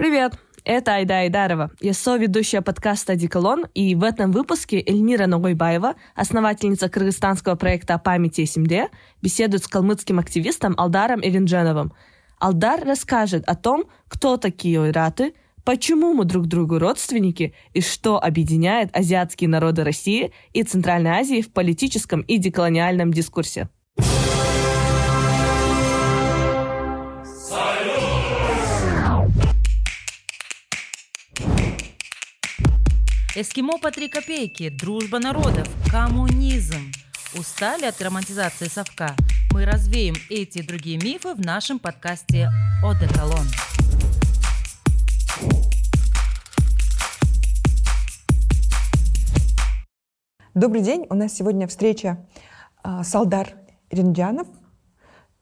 Привет! Это Айда Айдарова. Я соведущая подкаста «Одеколон», и в этом выпуске Эльмира Ногойбаева, основательница кыргызстанского проекта памяти СМД, беседует с калмыцким активистом Алдаром Эвендженовым. Алдар расскажет о том, кто такие ойраты, почему мы друг другу родственники и что объединяет азиатские народы России и Центральной Азии в политическом и деколониальном дискурсе. Эскимо по три копейки, дружба народов, коммунизм. Устали от романтизации совка? Мы развеем эти и другие мифы в нашем подкасте «Одеколон». Добрый день. У нас сегодня встреча а, Салдар Риндянов.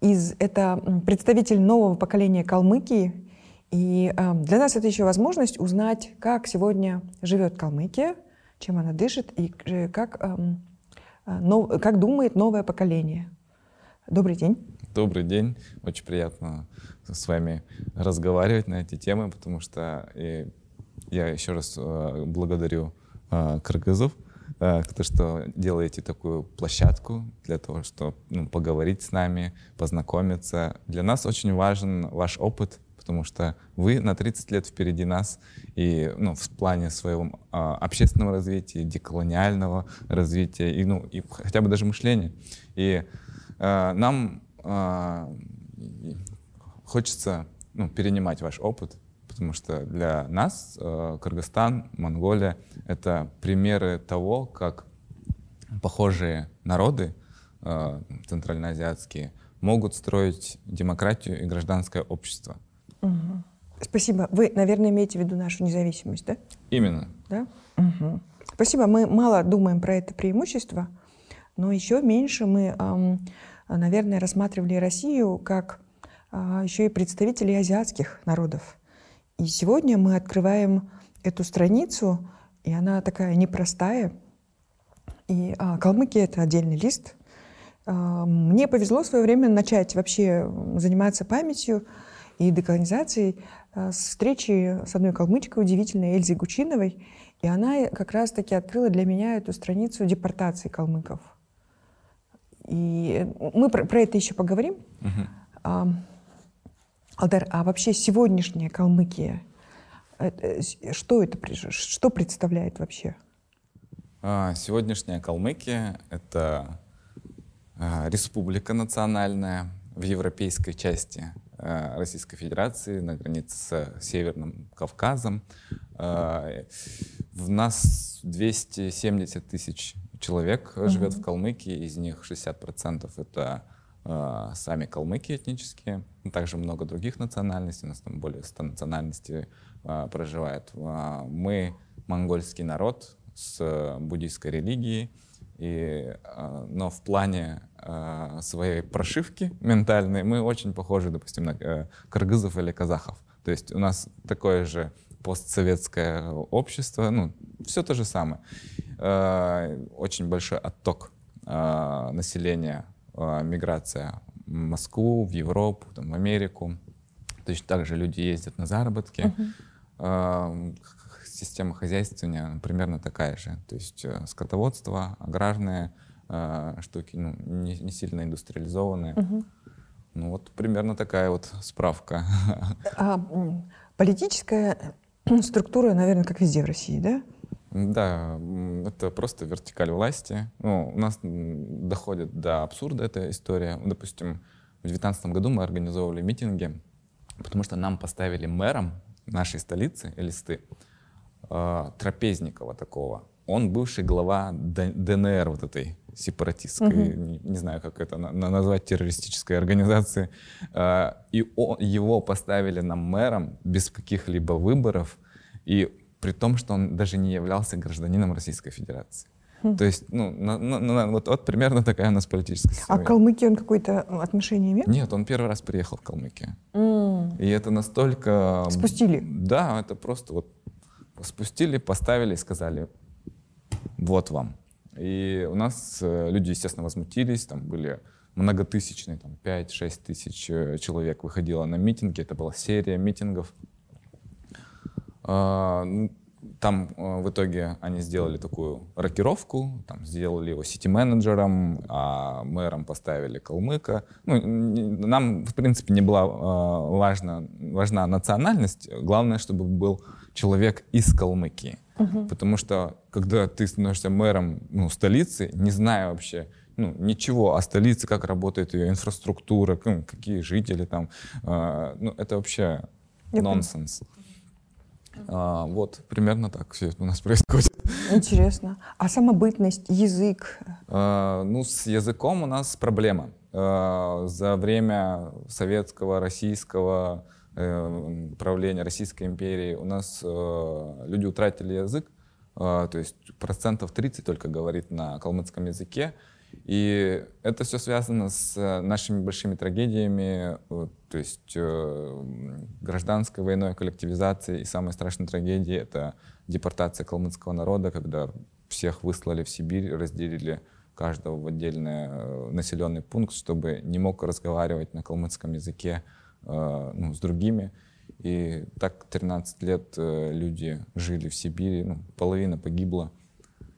Из, это представитель нового поколения Калмыкии, и э, для нас это еще возможность узнать, как сегодня живет Калмыкия, чем она дышит и э, как, э, нов, как думает новое поколение. Добрый день. Добрый день. Очень приятно с вами разговаривать на эти темы, потому что я еще раз э, благодарю э, кыргызов, э, то, что делаете такую площадку для того, чтобы ну, поговорить с нами, познакомиться. Для нас очень важен ваш опыт, потому что вы на 30 лет впереди нас и ну, в плане своего а, общественного развития, деколониального развития и, ну, и хотя бы даже мышления. И а, нам а, хочется ну, перенимать ваш опыт, потому что для нас а, Кыргызстан, Монголия — это примеры того, как похожие народы а, центральноазиатские могут строить демократию и гражданское общество — Угу. Спасибо. Вы, наверное, имеете в виду нашу независимость, да? Именно. Да? Угу. Спасибо. Мы мало думаем про это преимущество, но еще меньше мы, наверное, рассматривали Россию как а, еще и представителей азиатских народов. И сегодня мы открываем эту страницу, и она такая непростая. И а, Калмыкия — это отдельный лист. А, мне повезло в свое время начать вообще заниматься памятью и деколонизацией э, с встречи с одной калмычкой удивительной Эльзой Гучиновой. И она как раз-таки открыла для меня эту страницу депортации калмыков. И мы про, про это еще поговорим. Uh-huh. А, Алдар, а вообще сегодняшняя Калмыкия, э, что это, что представляет вообще? А, сегодняшняя Калмыкия — это а, республика национальная в европейской части Э, Российской Федерации на границе с Северным Кавказом. Э, в нас 270 тысяч человек mm-hmm. живет в Калмыкии, из них 60% это э, сами калмыки этнические, также много других национальностей, у нас там более 100 национальностей проживает. Мы монгольский народ с буддийской религией, и, но в плане э, своей прошивки ментальной мы очень похожи, допустим, на э, кыргызов или казахов. То есть у нас такое же постсоветское общество, ну, все то же самое. Э, очень большой отток э, населения, миграция в Москву, в Европу, там, в Америку. Точно так же люди ездят на заработки. Uh-huh. Э, система хозяйствования примерно такая же. То есть э, скотоводство, аграрное, э, штуки, ну, не, не сильно индустриализованные. Угу. Ну вот примерно такая вот справка. А политическая структура, наверное, как везде в России, да? Да, это просто вертикаль власти. Ну, у нас доходит до абсурда эта история. Допустим, в 2019 году мы организовывали митинги, потому что нам поставили мэром нашей столицы, Элисты, э, Трапезникова такого. Он бывший глава ДНР вот этой сепаратистской, угу. не, не знаю, как это на, назвать, террористической организации. Э, и он, его поставили нам мэром без каких-либо выборов, и при том, что он даже не являлся гражданином Российской Федерации. Хм. То есть, ну, на, на, на, вот, вот примерно такая у нас политическая система. А к Калмыкии он какое-то отношение имел? Нет, он первый раз приехал в Калмыкию. Mm. И это настолько... Спустили? Да, это просто вот спустили, поставили и сказали, вот вам. И у нас э, люди, естественно, возмутились, там были многотысячные, там 5-6 тысяч э, человек выходило на митинги, это была серия митингов. А, ну, там э, в итоге они сделали такую рокировку, там, сделали его сити-менеджером, а мэром поставили Калмыка. Ну, нам, в принципе, не была э, важна, важна национальность. Главное, чтобы был человек из Калмыкии. Угу. Потому что, когда ты становишься мэром ну, столицы, не зная вообще ну, ничего о столице, как работает ее инфраструктура, ну, какие жители там, э, ну, это вообще Я нонсенс. Понимаю. А, вот, примерно так все у нас происходит. Интересно. А самобытность, язык? А, ну, с языком у нас проблема. А, за время советского, российского э, правления Российской империи у нас э, люди утратили язык, а, то есть процентов 30 только говорит на калмыцком языке. И это все связано с э, нашими большими трагедиями, то есть э, гражданской войной, коллективизацией. И самая страшная трагедия — это депортация калмыцкого народа, когда всех выслали в Сибирь, разделили каждого в отдельный э, населенный пункт, чтобы не мог разговаривать на калмыцком языке ну, с другими. И так 13 лет люди жили в Сибири, ну, половина погибла.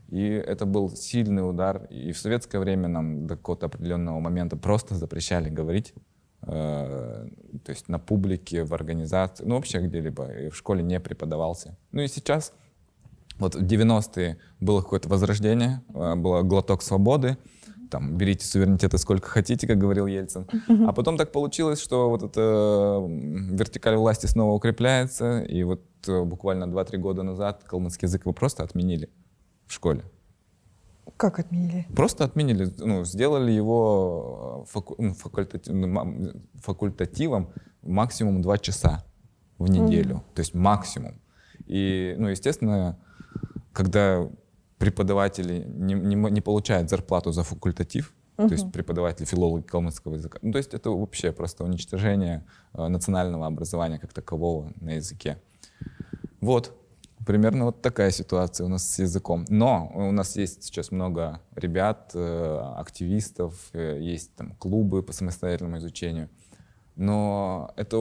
И это был сильный удар. И в советское время нам до какого-то определенного момента просто запрещали говорить. Э, то есть на публике, в организации, ну вообще где-либо. И в школе не преподавался. Ну и сейчас, вот в 90-е было какое-то возрождение, э, было глоток свободы. Там, берите суверенитеты сколько хотите, как говорил Ельцин. А потом так получилось, что вот эта вертикаль власти снова укрепляется. И вот э, буквально 2-3 года назад калмыцкий язык вы просто отменили в школе. Как отменили? Просто отменили, ну, сделали его э, факу, ну, факультатив, факультативом максимум два часа в неделю. Mm. То есть максимум. И, ну, естественно, когда преподаватели не, не, не получают зарплату за факультатив, uh-huh. то есть преподаватели филологи калмыцкого языка, ну, то есть это вообще просто уничтожение э, национального образования как такового на языке. Вот. Примерно вот такая ситуация у нас с языком. Но у нас есть сейчас много ребят, э, активистов, э, есть там клубы по самостоятельному изучению. Но это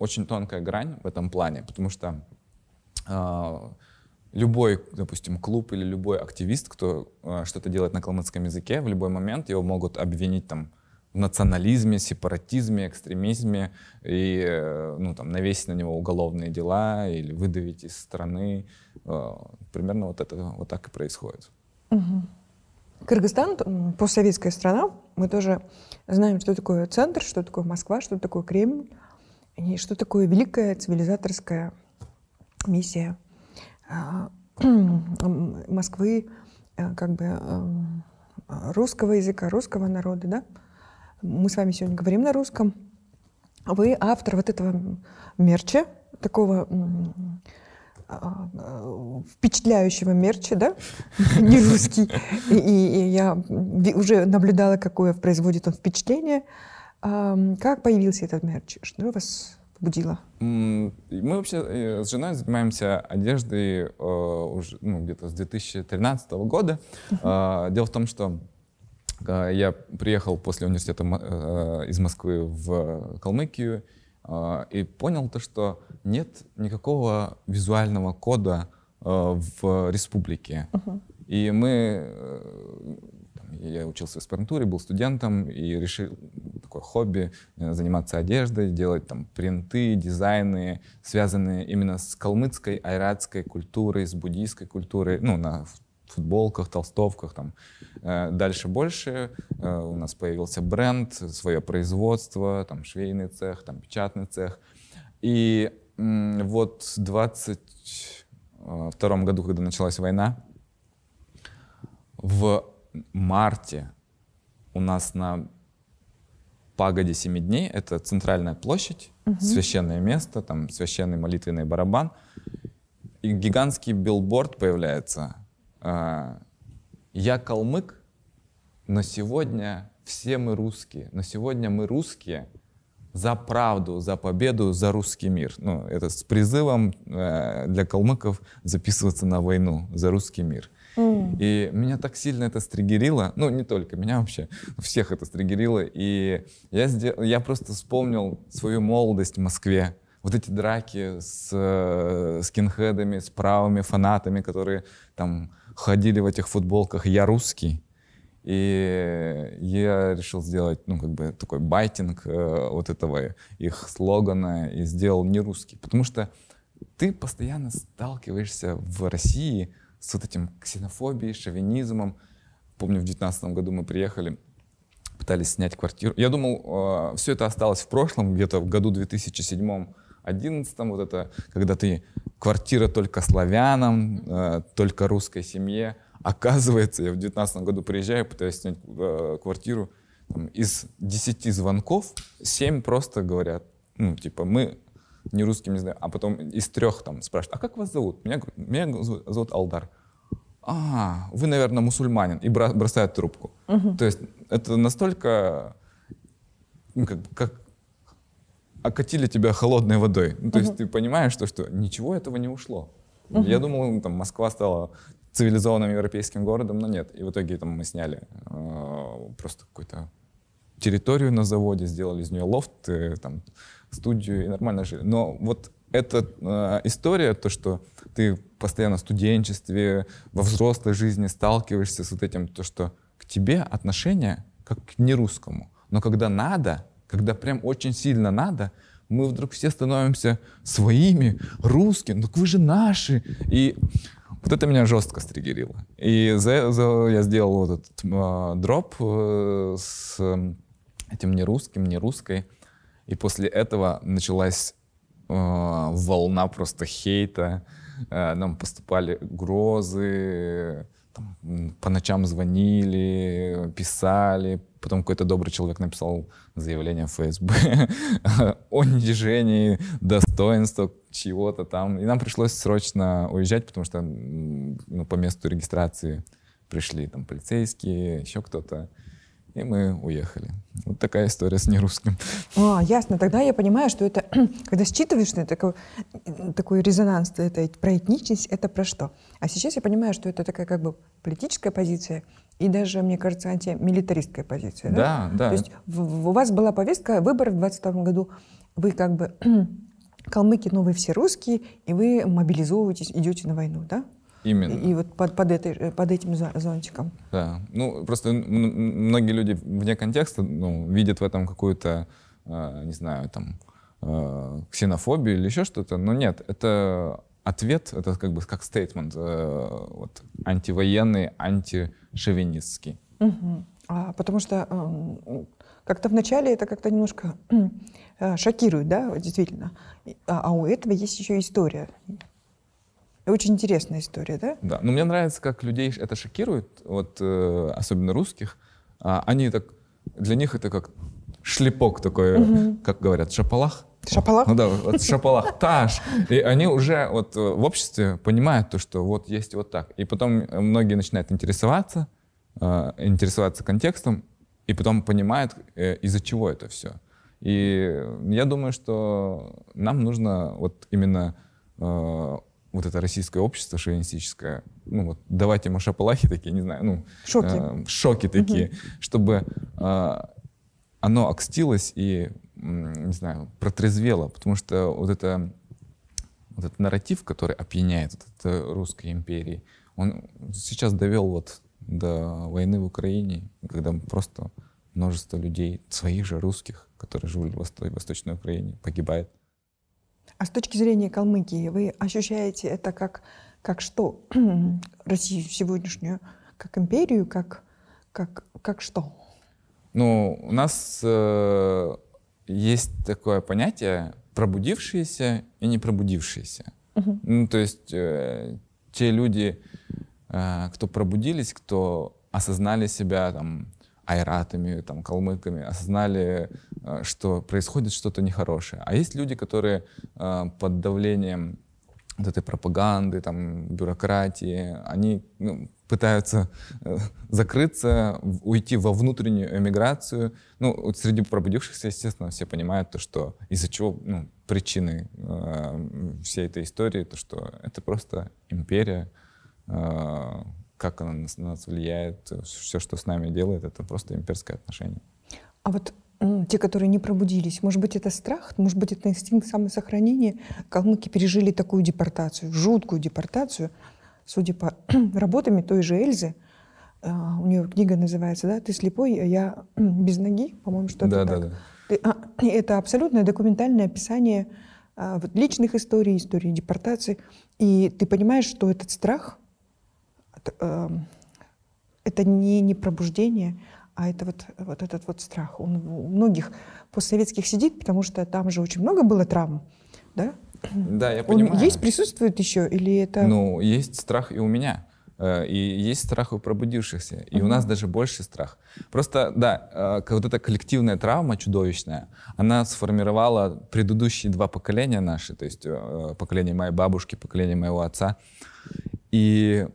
очень тонкая грань в этом плане, потому что э, любой, допустим, клуб или любой активист, кто э, что-то делает на калмыцком языке, в любой момент его могут обвинить там национализме, сепаратизме, экстремизме и э, ну, там, навесить на него уголовные дела или выдавить из страны. Э, примерно вот это вот так и происходит. Угу. Кыргызстан — постсоветская страна. Мы тоже знаем, что такое центр, что такое Москва, что такое Кремль, и что такое великая цивилизаторская миссия Москвы, э, как бы русского языка, русского народа, да? Мы с вами сегодня говорим на русском. Вы автор вот этого мерча, такого а, впечатляющего мерча, да, не русский. И, и я уже наблюдала, какое производит он впечатление. Как появился этот мерч? Что вас побудило? Мы вообще э, с женой занимаемся одеждой э, уже ну, где-то с 2013 года. Uh-huh. Дело в том, что я приехал после университета э, из Москвы в Калмыкию э, и понял то, что нет никакого визуального кода э, в республике. Uh-huh. И мы, я учился в аспирантуре, был студентом и решил такое хобби заниматься одеждой, делать там принты, дизайны, связанные именно с калмыцкой, айратской культурой, с буддийской культурой, ну, на футболках, толстовках, там, э, дальше больше. Э, у нас появился бренд, свое производство, там, швейный цех, там, печатный цех. И вот в 22 году, когда началась война, в марте у нас на пагоде семи дней, это центральная площадь, угу. священное место, там священный молитвенный барабан, и гигантский билборд появляется а, я калмык, но сегодня все мы русские. Но сегодня мы русские за правду, за победу, за русский мир. Ну, это с призывом э, для калмыков записываться на войну за русский мир. И меня так сильно это стригерило, ну не только меня вообще, всех это стригерило. И я, сделал, я просто вспомнил свою молодость в Москве, вот эти драки с э, скинхедами, с правыми фанатами, которые там ходили в этих футболках «Я русский». И я решил сделать, ну, как бы такой байтинг э, вот этого их слогана и сделал не русский. Потому что ты постоянно сталкиваешься в России с вот этим ксенофобией, шовинизмом. Помню, в 2019 году мы приехали, пытались снять квартиру. Я думал, э, все это осталось в прошлом, где-то в году 2007 2011, вот это, когда ты квартира только славянам, э, только русской семье. Оказывается, я в 2019 году приезжаю, пытаюсь снять э, квартиру, из 10 звонков 7 просто говорят, ну, типа, мы не русским не знаю, а потом из трех там спрашивают, а как вас зовут? Меня, меня зовут Алдар. А, вы, наверное, мусульманин. И бросают трубку. Угу. То есть это настолько, ну, как, как окатили тебя холодной водой. Ну, то uh-huh. есть ты понимаешь, что, что ничего этого не ушло. Uh-huh. Я думал, ну, там, Москва стала цивилизованным европейским городом, но нет. И в итоге там мы сняли э, просто какую-то территорию на заводе, сделали из нее лофт, э, там, студию и нормально жили. Но вот эта э, история, то, что ты постоянно в студенчестве, во взрослой жизни сталкиваешься с вот этим, то, что к тебе отношение как к нерусскому. Но когда надо, когда прям очень сильно надо, мы вдруг все становимся своими, русскими, ну вы же наши. И вот это меня жестко стригерило. И за, за, я сделал вот этот э, дроп э, с этим не русским, не русской. И после этого началась э, волна просто хейта. Э, нам поступали угрозы, там, по ночам звонили, писали. Потом какой-то добрый человек написал заявление в ФСБ о нижении достоинства чего-то там. И нам пришлось срочно уезжать, потому что ну, по месту регистрации пришли там полицейские, еще кто-то и мы уехали. Вот такая история с нерусским. А, ясно. Тогда я понимаю, что это, когда считываешь, что это такой, такой резонанс, это про этничность, это про что? А сейчас я понимаю, что это такая как бы политическая позиция и даже, мне кажется, антимилитаристская позиция. Да, да. да. То есть в, у вас была повестка выборов в 22 году, вы как бы калмыки, но вы все русские, и вы мобилизовываетесь, идете на войну, да? Именно. И, вот под, под, этой, под этим зонтиком. Да. Ну, просто многие люди вне контекста ну, видят в этом какую-то, э, не знаю, там, э, ксенофобию или еще что-то. Но нет, это ответ, это как бы как стейтмент, э, вот, антивоенный, антишовинистский. Угу. А, потому что э, как-то вначале это как-то немножко э, шокирует, да, действительно. А, а у этого есть еще история. Очень интересная история, да? Да, но мне нравится, как людей это шокирует, вот э, особенно русских. А, они так, для них это как шлепок такой, угу. как говорят, шапалах. Шапалах? Ну да, вот шапалах, таш. И они уже вот э, в обществе понимают то, что вот есть вот так. И потом многие начинают интересоваться, э, интересоваться контекстом, и потом понимают, э, из-за чего это все. И я думаю, что нам нужно вот именно вот это российское общество шовинистическое, ну вот давайте ему шапалахи такие, не знаю, ну шоки, э, шоки такие, угу. чтобы э, оно окстилось и, не знаю, протрезвело, потому что вот это вот этот нарратив, который опьяняет вот это русской империи, он сейчас довел вот до войны в Украине, когда просто множество людей, своих же русских, которые живут в Восточной Украине, погибает. А с точки зрения Калмыкии, вы ощущаете это как, как что? Россию сегодняшнюю? Как империю? Как, как, как что? Ну, у нас э, есть такое понятие пробудившиеся и не пробудившиеся. Угу. Ну, то есть э, те люди, э, кто пробудились, кто осознали себя там айратами, там, калмыками, осознали, э, что происходит что-то нехорошее. А есть люди, которые э, под давлением вот этой пропаганды, там, бюрократии, они ну, пытаются э, закрыться, уйти во внутреннюю эмиграцию. Ну, вот среди пробудившихся, естественно, все понимают то, что из-за чего ну, причины э, всей этой истории, то, что это просто империя, э, как она на нас влияет, все, что с нами делает, это просто имперское отношение. А вот те, которые не пробудились. Может быть, это страх, может быть, это инстинкт самосохранения. Калмыки пережили такую депортацию, жуткую депортацию. Судя по работами той же Эльзы, а, у нее книга называется, да, «Ты слепой, а я без ноги», по-моему, что-то да, так. Да, да. А, это абсолютное документальное описание вот, личных историй, истории депортации. И ты понимаешь, что этот страх, это не, не пробуждение, а это вот, вот этот вот страх. Он у многих постсоветских сидит, потому что там же очень много было травм, да? Да, я понимаю. Он есть, присутствует еще, или это... Ну, есть страх и у меня. Э, и есть страх у пробудившихся. И uh-huh. у нас даже больше страх. Просто, да, э, вот эта коллективная травма чудовищная, она сформировала предыдущие два поколения наши, то есть э, поколение моей бабушки, поколение моего отца. И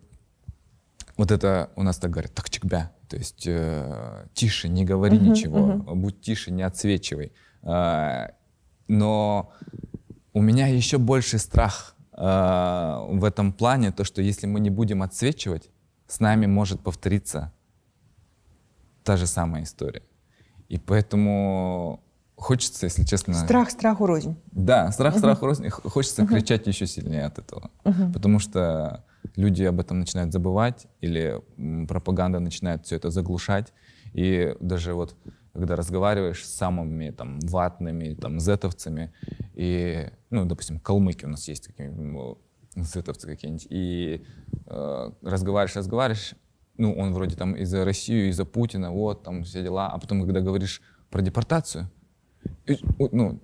вот это у нас так говорят, так чикбя, то есть э, тише, не говори uh-huh, ничего, uh-huh. будь тише, не отсвечивай. Э, но у меня еще больше страх э, в этом плане, то, что если мы не будем отсвечивать, с нами может повториться та же самая история. И поэтому хочется, если честно... Страх страху рознь. Да, страх страху рознь. Хочется uh-huh. кричать еще сильнее от этого. Uh-huh. Потому что люди об этом начинают забывать, или пропаганда начинает все это заглушать. И даже вот когда разговариваешь с самыми там ватными, там, зетовцами, и, ну, допустим, калмыки у нас есть какие-нибудь, зетовцы какие-нибудь, и э, разговариваешь, разговариваешь, ну, он вроде там и за Россию, и за Путина, вот, там все дела, а потом, когда говоришь про депортацию, и, ну,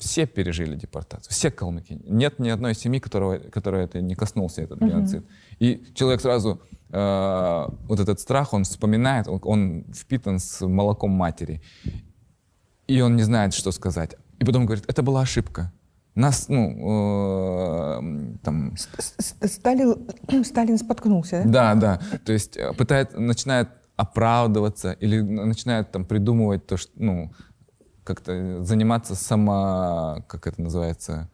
все пережили депортацию, все калмыки. Нет ни одной семьи, которого, которая это не коснулся, этот геноцид. Uh-huh. И человек сразу, э, вот этот страх, он вспоминает, он, он впитан с молоком матери. И он не знает, что сказать. И потом говорит, это была ошибка. Нас, ну, э, там... Сталин, Сталин споткнулся, да? Да, да. То есть э, пытает, начинает оправдываться или начинает там придумывать то, что, ну, как-то заниматься само, как это называется,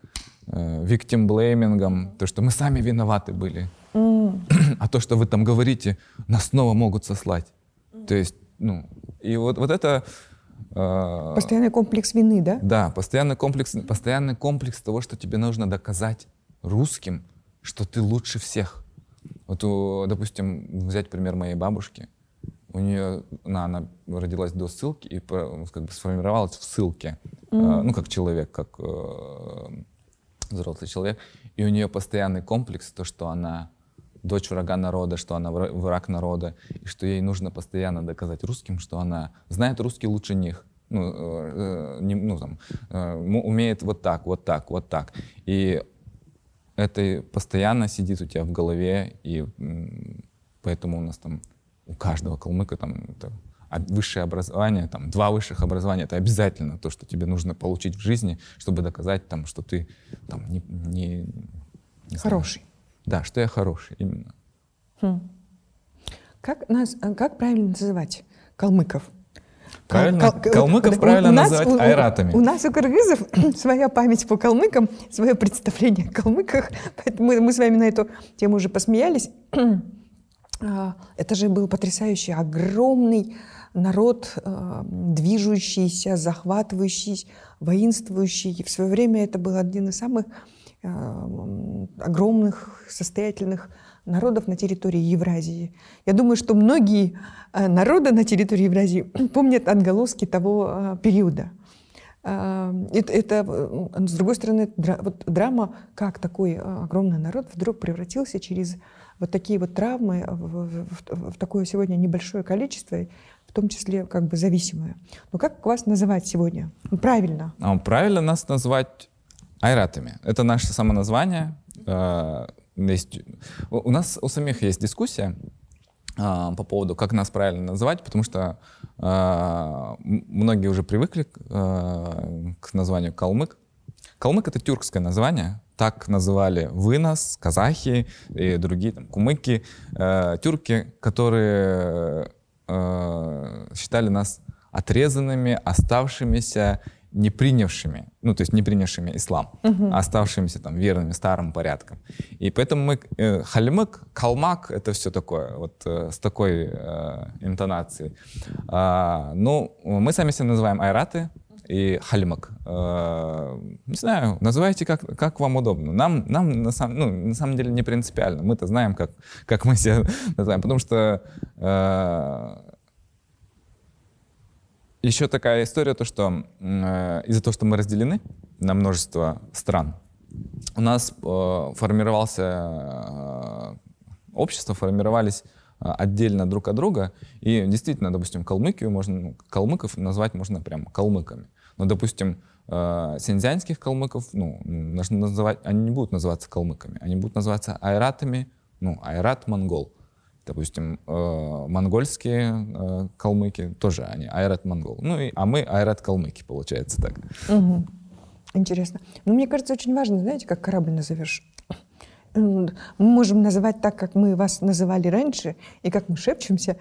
э, victim blaming, то, что мы сами виноваты были. Mm. А то, что вы там говорите, нас снова могут сослать. Mm. То есть, ну, и вот, вот это... Э, постоянный комплекс вины, да? Да, постоянный комплекс, постоянный комплекс того, что тебе нужно доказать русским, что ты лучше всех. Вот, допустим, взять пример моей бабушки у нее, она, она родилась до ссылки и как бы сформировалась в ссылке, mm. ну, как человек, как э, взрослый человек. И у нее постоянный комплекс, то, что она дочь врага народа, что она враг народа, и что ей нужно постоянно доказать русским, что она знает русский лучше них. Ну, э, не, ну там, э, умеет вот так, вот так, вот так. И это постоянно сидит у тебя в голове, и поэтому у нас там у каждого калмыка там это высшее образование, там два высших образования, это обязательно то, что тебе нужно получить в жизни, чтобы доказать там, что ты там не, не, не хороший. Знаю. Да, что я хороший именно. Хм. Как нас, как правильно называть калмыков? Правильно, кал, калмыков вот, правильно у нас, называть у, айратами. У, у нас у кыргызов своя память по калмыкам, свое представление о калмыках, поэтому мы, мы с вами на эту тему уже посмеялись. А, это же был потрясающий, огромный народ, а, движущийся, захватывающий, воинствующий. В свое время это был один из самых а, огромных, состоятельных народов на территории Евразии. Я думаю, что многие народы на территории Евразии помнят отголоски того периода. Это, это, с другой стороны, вот драма, как такой огромный народ вдруг превратился через вот такие вот травмы в, в, в такое сегодня небольшое количество, в том числе как бы зависимое. Но как вас называть сегодня? Правильно. А, правильно нас назвать айратами. Это наше самоназвание. А, есть, у нас у самих есть дискуссия а, по поводу, как нас правильно называть, потому что многие уже привыкли к названию калмык. Калмык — это тюркское название, так называли вы нас, казахи и другие там, кумыки, э, тюрки, которые э, считали нас отрезанными, оставшимися, не принявшими, ну, то есть не принявшими ислам, угу. а оставшимися там верными старым порядкам. И поэтому мы, э, хальмык, калмак, это все такое, вот э, с такой э, интонацией. А, ну, мы сами себя называем айраты, и хальмак. Э, не знаю, называйте как, как вам удобно. Нам, нам на, самом, ну, на самом деле не принципиально. Мы-то знаем, как, как мы себя называем. Потому что э, еще такая история, то, что э, из-за того, что мы разделены на множество стран, у нас формировался общество, формировались отдельно друг от друга. И действительно, допустим, калмыкию можно, ну, калмыков назвать можно прям калмыками. Но, допустим, э, синьцзянских калмыков, ну, нужно называть, они не будут называться калмыками, они будут называться айратами, ну, айрат-монгол. Допустим, э, монгольские калмыки тоже они айрат-монгол. Ну, и, а мы айрат-калмыки, получается так. Угу. Интересно. Но мне кажется, очень важно, знаете, как корабль назовешь мы можем называть так, как мы вас называли раньше, и как мы шепчемся,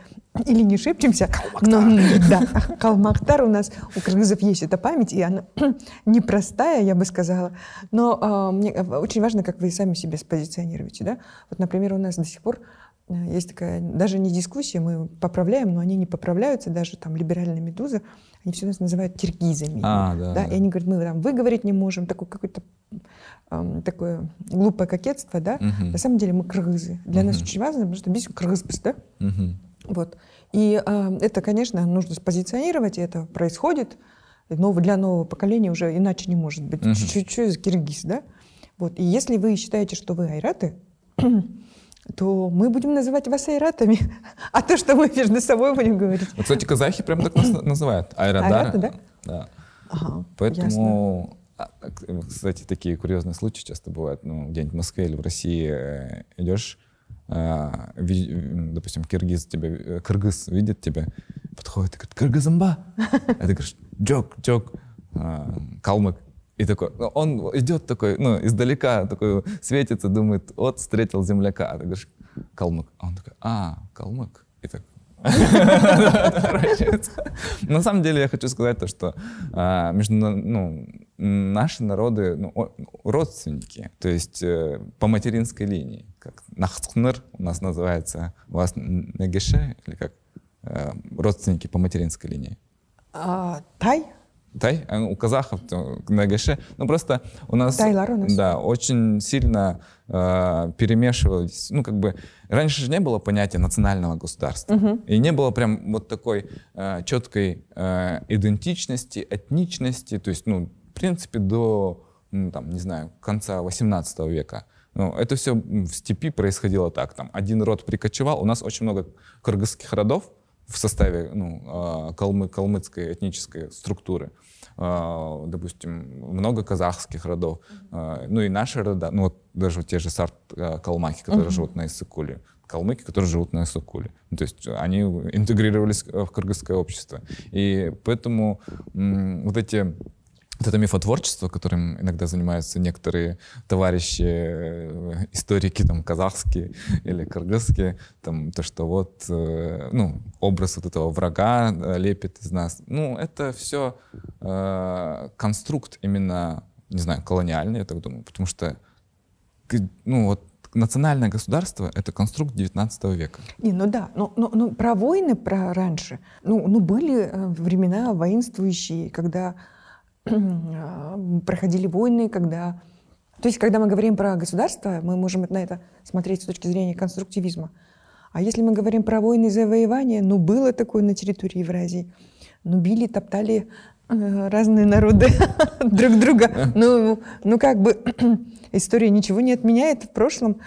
или не шепчемся. Но, да, Калмахтар у нас, у кыргызов есть эта память, и она непростая, я бы сказала. Но э, мне очень важно, как вы сами себя спозиционируете. Да? Вот, например, у нас до сих пор э, есть такая, даже не дискуссия, мы поправляем, но они не поправляются, даже там либеральная «Медуза», они все нас называют киргизами. А, да, да? И они говорят, мы там выговорить не можем, такой какой-то такое глупое кокетство, да? Угу. На самом деле мы кыргызы. Для угу. нас очень важно, потому что biz кыргызбыз, да? Угу. Вот. И э, это, конечно, нужно спозиционировать, и это происходит. Но для нового поколения уже иначе не может быть. Угу. Чуть-чуть из киргиз, да? Вот. И если вы считаете, что вы айраты, то мы будем называть вас айратами. А то, что мы между собой будем говорить. Вот, кстати, казахи прям так нас называют. Айрадары. Айраты, да? Да. Ага, Поэтому, ясно. А, кстати, такие курьезные случаи часто бывают. Ну, где-нибудь в Москве или в России э, идешь, а, допустим, киргиз тебя, э, кыргыз видит тебя, подходит и говорит, кыргызымба? А ты говоришь, джок, джок, а, калмык. И такой, ну, он идет такой, ну, издалека такой светится, думает, вот, встретил земляка. А ты говоришь, калмык. А он такой, а, калмык. И так, На самом деле я хочу сказать то, что между, ну, наши народы ну, родственники, то есть э, по материнской линии. Как Нахтхнер у нас называется, у вас Нагеше, или как э, родственники по материнской линии? А, тай? Тай, а, у казахов Нагаше. Ну просто у нас, Тайлар у нас. Да, очень сильно э, перемешивались. Ну как бы раньше же не было понятия национального государства. Угу. И не было прям вот такой э, четкой э, идентичности, этничности. То есть, ну, принципе, до, ну, там, не знаю, конца 18 века. Ну, это все в степи происходило так. Там один род прикочевал. У нас очень много кыргызских родов в составе ну, калмы, калмыцкой этнической структуры. А, допустим, много казахских родов, а, ну и наши рода, ну вот даже те же сарт-калмаки, а, которые uh-huh. живут на Иссыкуле, калмыки, которые живут на Иссыкуле. Ну, то есть они интегрировались в кыргызское общество. И поэтому вот эти вот это мифотворчество, которым иногда занимаются некоторые товарищи, э, историки там казахские или кыргызские, там то, что вот, э, ну, образ вот этого врага э, лепит из нас. Ну, это все э, конструкт именно, не знаю, колониальный, я так думаю, потому что, ну, вот национальное государство — это конструкт 19 века. Не, ну да, но, но, но про войны про раньше, ну, ну были времена воинствующие, когда проходили войны, когда... То есть, когда мы говорим про государство, мы можем на это смотреть с точки зрения конструктивизма. А если мы говорим про войны и завоевания, ну, было такое на территории Евразии. Ну, били, топтали э, разные народы друг друга. Ну, ну, как бы история ничего не отменяет в прошлом,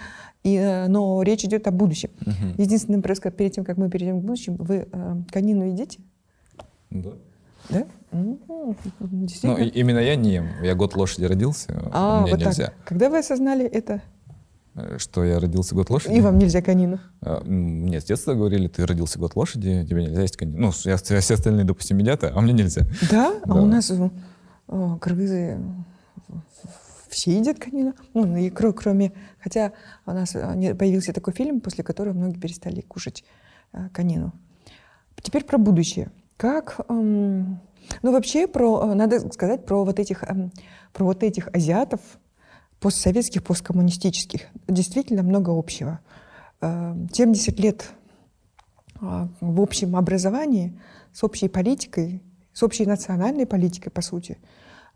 и, э, но речь идет о будущем. Единственное, просто перед тем, как мы перейдем к будущему, вы э, конину едите? Да. Да? Ну, именно я не ем. Я год лошади родился, а, мне вот нельзя. Так. Когда вы осознали это? Э, что я родился год лошади? И вам нельзя конину? А, мне с детства говорили, ты родился год лошади, тебе нельзя есть конину. Ну, я, все остальные, допустим, едят, а мне нельзя. Да? да. А у нас о, кыргызы все едят конину. Ну, и кроме... Хотя у нас э, появился такой фильм, после которого многие перестали кушать э, конину. Теперь про будущее. Как, эм, ну вообще про, надо сказать про вот этих, эм, про вот этих азиатов, постсоветских, посткоммунистических. Действительно много общего. 70 лет в общем образовании с общей политикой, с общей национальной политикой, по сути,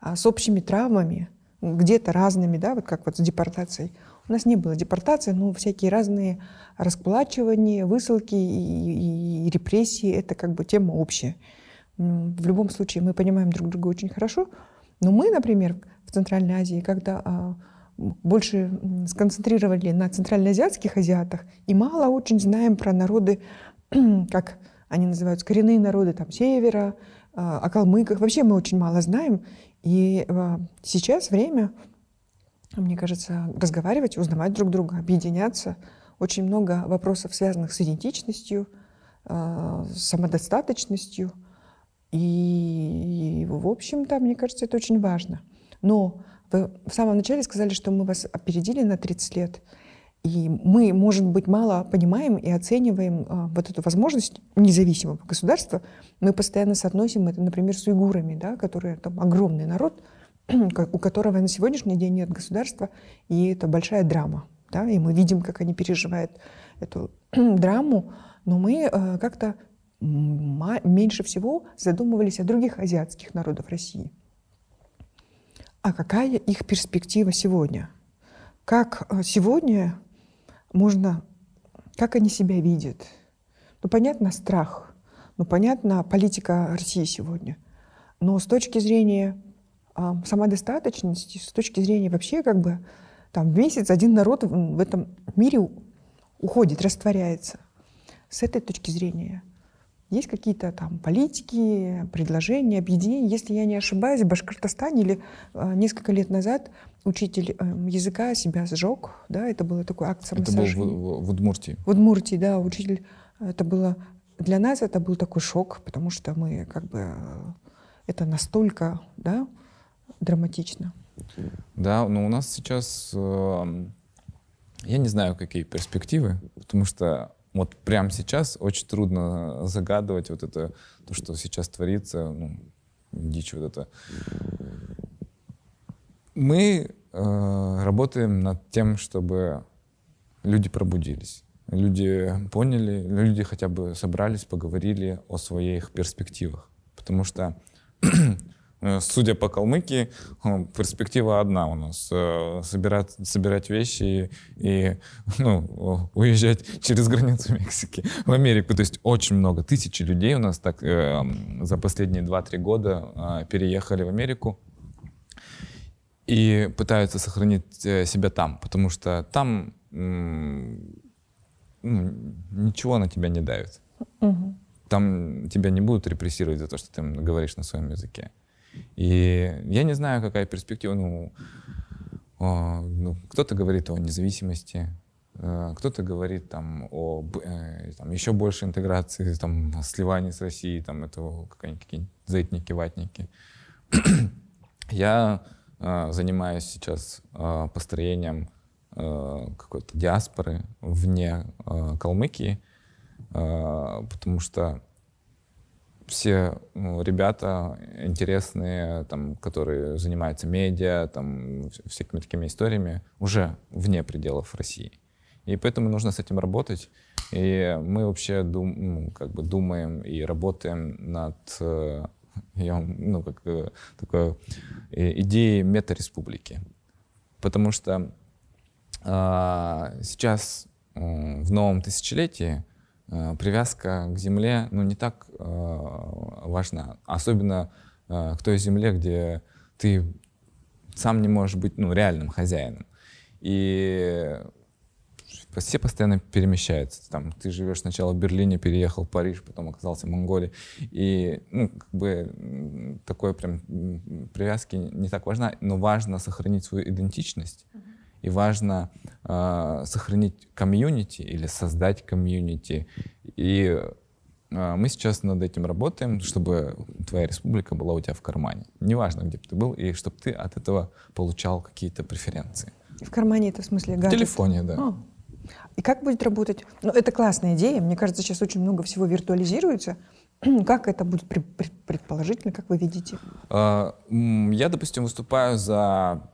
с общими травмами, где-то разными, да, вот как вот с депортацией. У нас не было депортации, но всякие разные расплачивания, высылки и, и, и репрессии — это как бы тема общая. В любом случае мы понимаем друг друга очень хорошо, но мы, например, в Центральной Азии, когда а, больше сконцентрировали на центральноазиатских азиатах и мало очень знаем про народы, как они называются, коренные народы там севера, а, о калмыках. Вообще мы очень мало знаем. И а, сейчас время мне кажется, разговаривать, узнавать друг друга, объединяться. Очень много вопросов, связанных с идентичностью, э, самодостаточностью. И, в общем-то, мне кажется, это очень важно. Но вы в самом начале сказали, что мы вас опередили на 30 лет. И мы, может быть, мало понимаем и оцениваем э, вот эту возможность независимого государства. Мы постоянно соотносим это, например, с уйгурами, да, которые там огромный народ, у которого на сегодняшний день нет государства, и это большая драма. Да? И мы видим, как они переживают эту драму, но мы э, как-то меньше всего задумывались о других азиатских народах России. А какая их перспектива сегодня? Как э, сегодня можно, как они себя видят? Ну, понятно, страх, ну, понятно, политика России сегодня. Но с точки зрения самодостаточности с точки зрения вообще как бы там в месяц один народ в этом мире уходит, растворяется. С этой точки зрения есть какие-то там политики, предложения, объединения. Если я не ошибаюсь, в Башкортостане или э, несколько лет назад учитель э, языка себя сжег, да, это была такая акция Это был в, в Удмуртии. В Удмуртии, да, учитель, это было, для нас это был такой шок, потому что мы как бы, э, это настолько, да, драматично. Да, но у нас сейчас, э, я не знаю, какие перспективы, потому что вот прямо сейчас очень трудно загадывать вот это, то, что сейчас творится, ну, дичь вот это. Мы э, работаем над тем, чтобы люди пробудились. Люди поняли, люди хотя бы собрались, поговорили о своих перспективах. Потому что судя по Калмыкии, э, перспектива одна у нас э, — собирать, собирать вещи и, ну, уезжать через границу Мексики в Америку. То есть очень много, тысячи людей у нас так за последние 2-3 года переехали в Америку и пытаются сохранить себя там, потому что там ну, ничего на тебя не давит. Угу. Там тебя не будут репрессировать за то, что ты говоришь на своем языке. И я не знаю, какая перспектива. Ну, о, ну, кто-то говорит о независимости, э, кто-то говорит там о э, там, еще большей интеграции, там, сливании с Россией, там, это какие-нибудь зайтники, ватники. Я э, занимаюсь сейчас э, построением э, какой-то диаспоры вне э, Калмыкии, э, потому что все ну, ребята интересные, там, которые занимаются медиа, там, всякими такими историями, уже вне пределов России. И поэтому нужно с этим работать. И мы вообще дум, ну, как бы думаем и работаем над э, ну, как, э, такой э, идеей мета-республики. Потому что э, сейчас в новом тысячелетии привязка к земле ну, не так э, важна. Особенно э, к той земле, где ты сам не можешь быть ну, реальным хозяином. И все постоянно перемещаются. Там, ты живешь сначала в Берлине, переехал в Париж, потом оказался в Монголии. И ну, как бы такой прям привязки не так важна, но важно сохранить свою идентичность. И важно э, сохранить комьюнити или создать комьюнити. И э, мы сейчас над этим работаем, чтобы твоя республика была у тебя в кармане. Неважно, где бы ты был, и чтобы ты от этого получал какие-то преференции. В кармане это в смысле гаджет? В телефоне, да. А. И как будет работать? Ну, это классная идея. Мне кажется, сейчас очень много всего виртуализируется. Как это будет предположительно, как вы видите? Я, допустим, выступаю за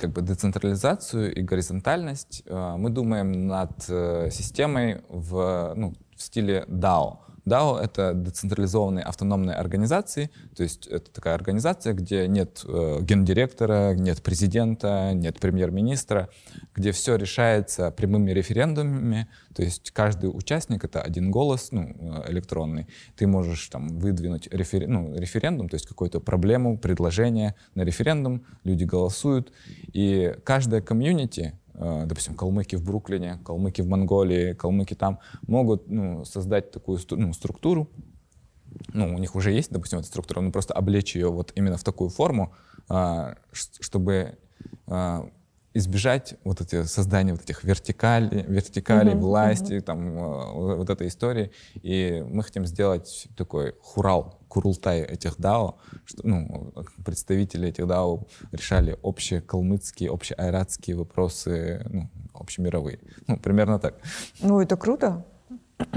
как бы децентрализацию и горизонтальность. А, мы думаем над э, системой в, ну, в стиле DAO. DAO — это децентрализованные автономные организации, то есть это такая организация, где нет э, гендиректора, нет президента, нет премьер-министра, где все решается прямыми референдумами, то есть каждый участник — это один голос ну, э, электронный. Ты можешь там выдвинуть рефер... ну, референдум, то есть какую-то проблему, предложение на референдум, люди голосуют, и каждая комьюнити допустим, калмыки в Бруклине, калмыки в Монголии, калмыки там, могут ну, создать такую ну, структуру, ну, у них уже есть, допустим, эта структура, но просто облечь ее вот именно в такую форму, а, чтобы а, избежать вот эти создания вот этих вертикалей, вертикалей uh-huh, власти, uh-huh. там э, вот этой истории. И мы хотим сделать такой хурал, курултай этих дао, что, ну, представители этих дао решали общие калмыцкие, общеайратские вопросы, ну, общемировые. Ну, примерно так. Ну, это круто.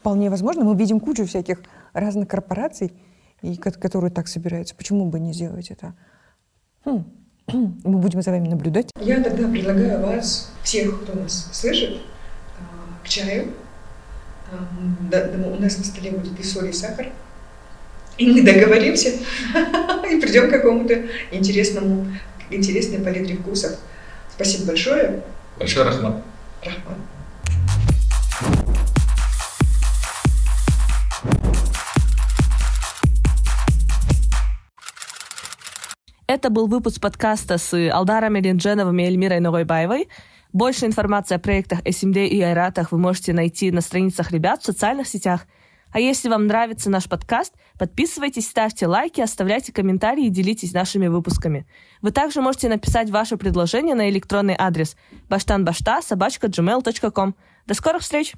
Вполне возможно. Мы видим кучу всяких разных корпораций, и, которые так собираются. Почему бы не сделать это? Хм. Мы будем за вами наблюдать. Я тогда предлагаю вас, всех, кто нас слышит, а, к чаю. А, у нас на столе будет и соль, и сахар. И мы договоримся и придем к какому-то интересному, интересной палитре вкусов. Спасибо большое. Большой рахмат. Рахмат. Это был выпуск подкаста с Алдаром Лендженовым и Эльмирой Ногойбаевой. Больше информации о проектах СМД и Айратах вы можете найти на страницах ребят в социальных сетях. А если вам нравится наш подкаст, подписывайтесь, ставьте лайки, оставляйте комментарии и делитесь нашими выпусками. Вы также можете написать ваше предложение на электронный адрес баштанбашта собачка gmail.com. До скорых встреч!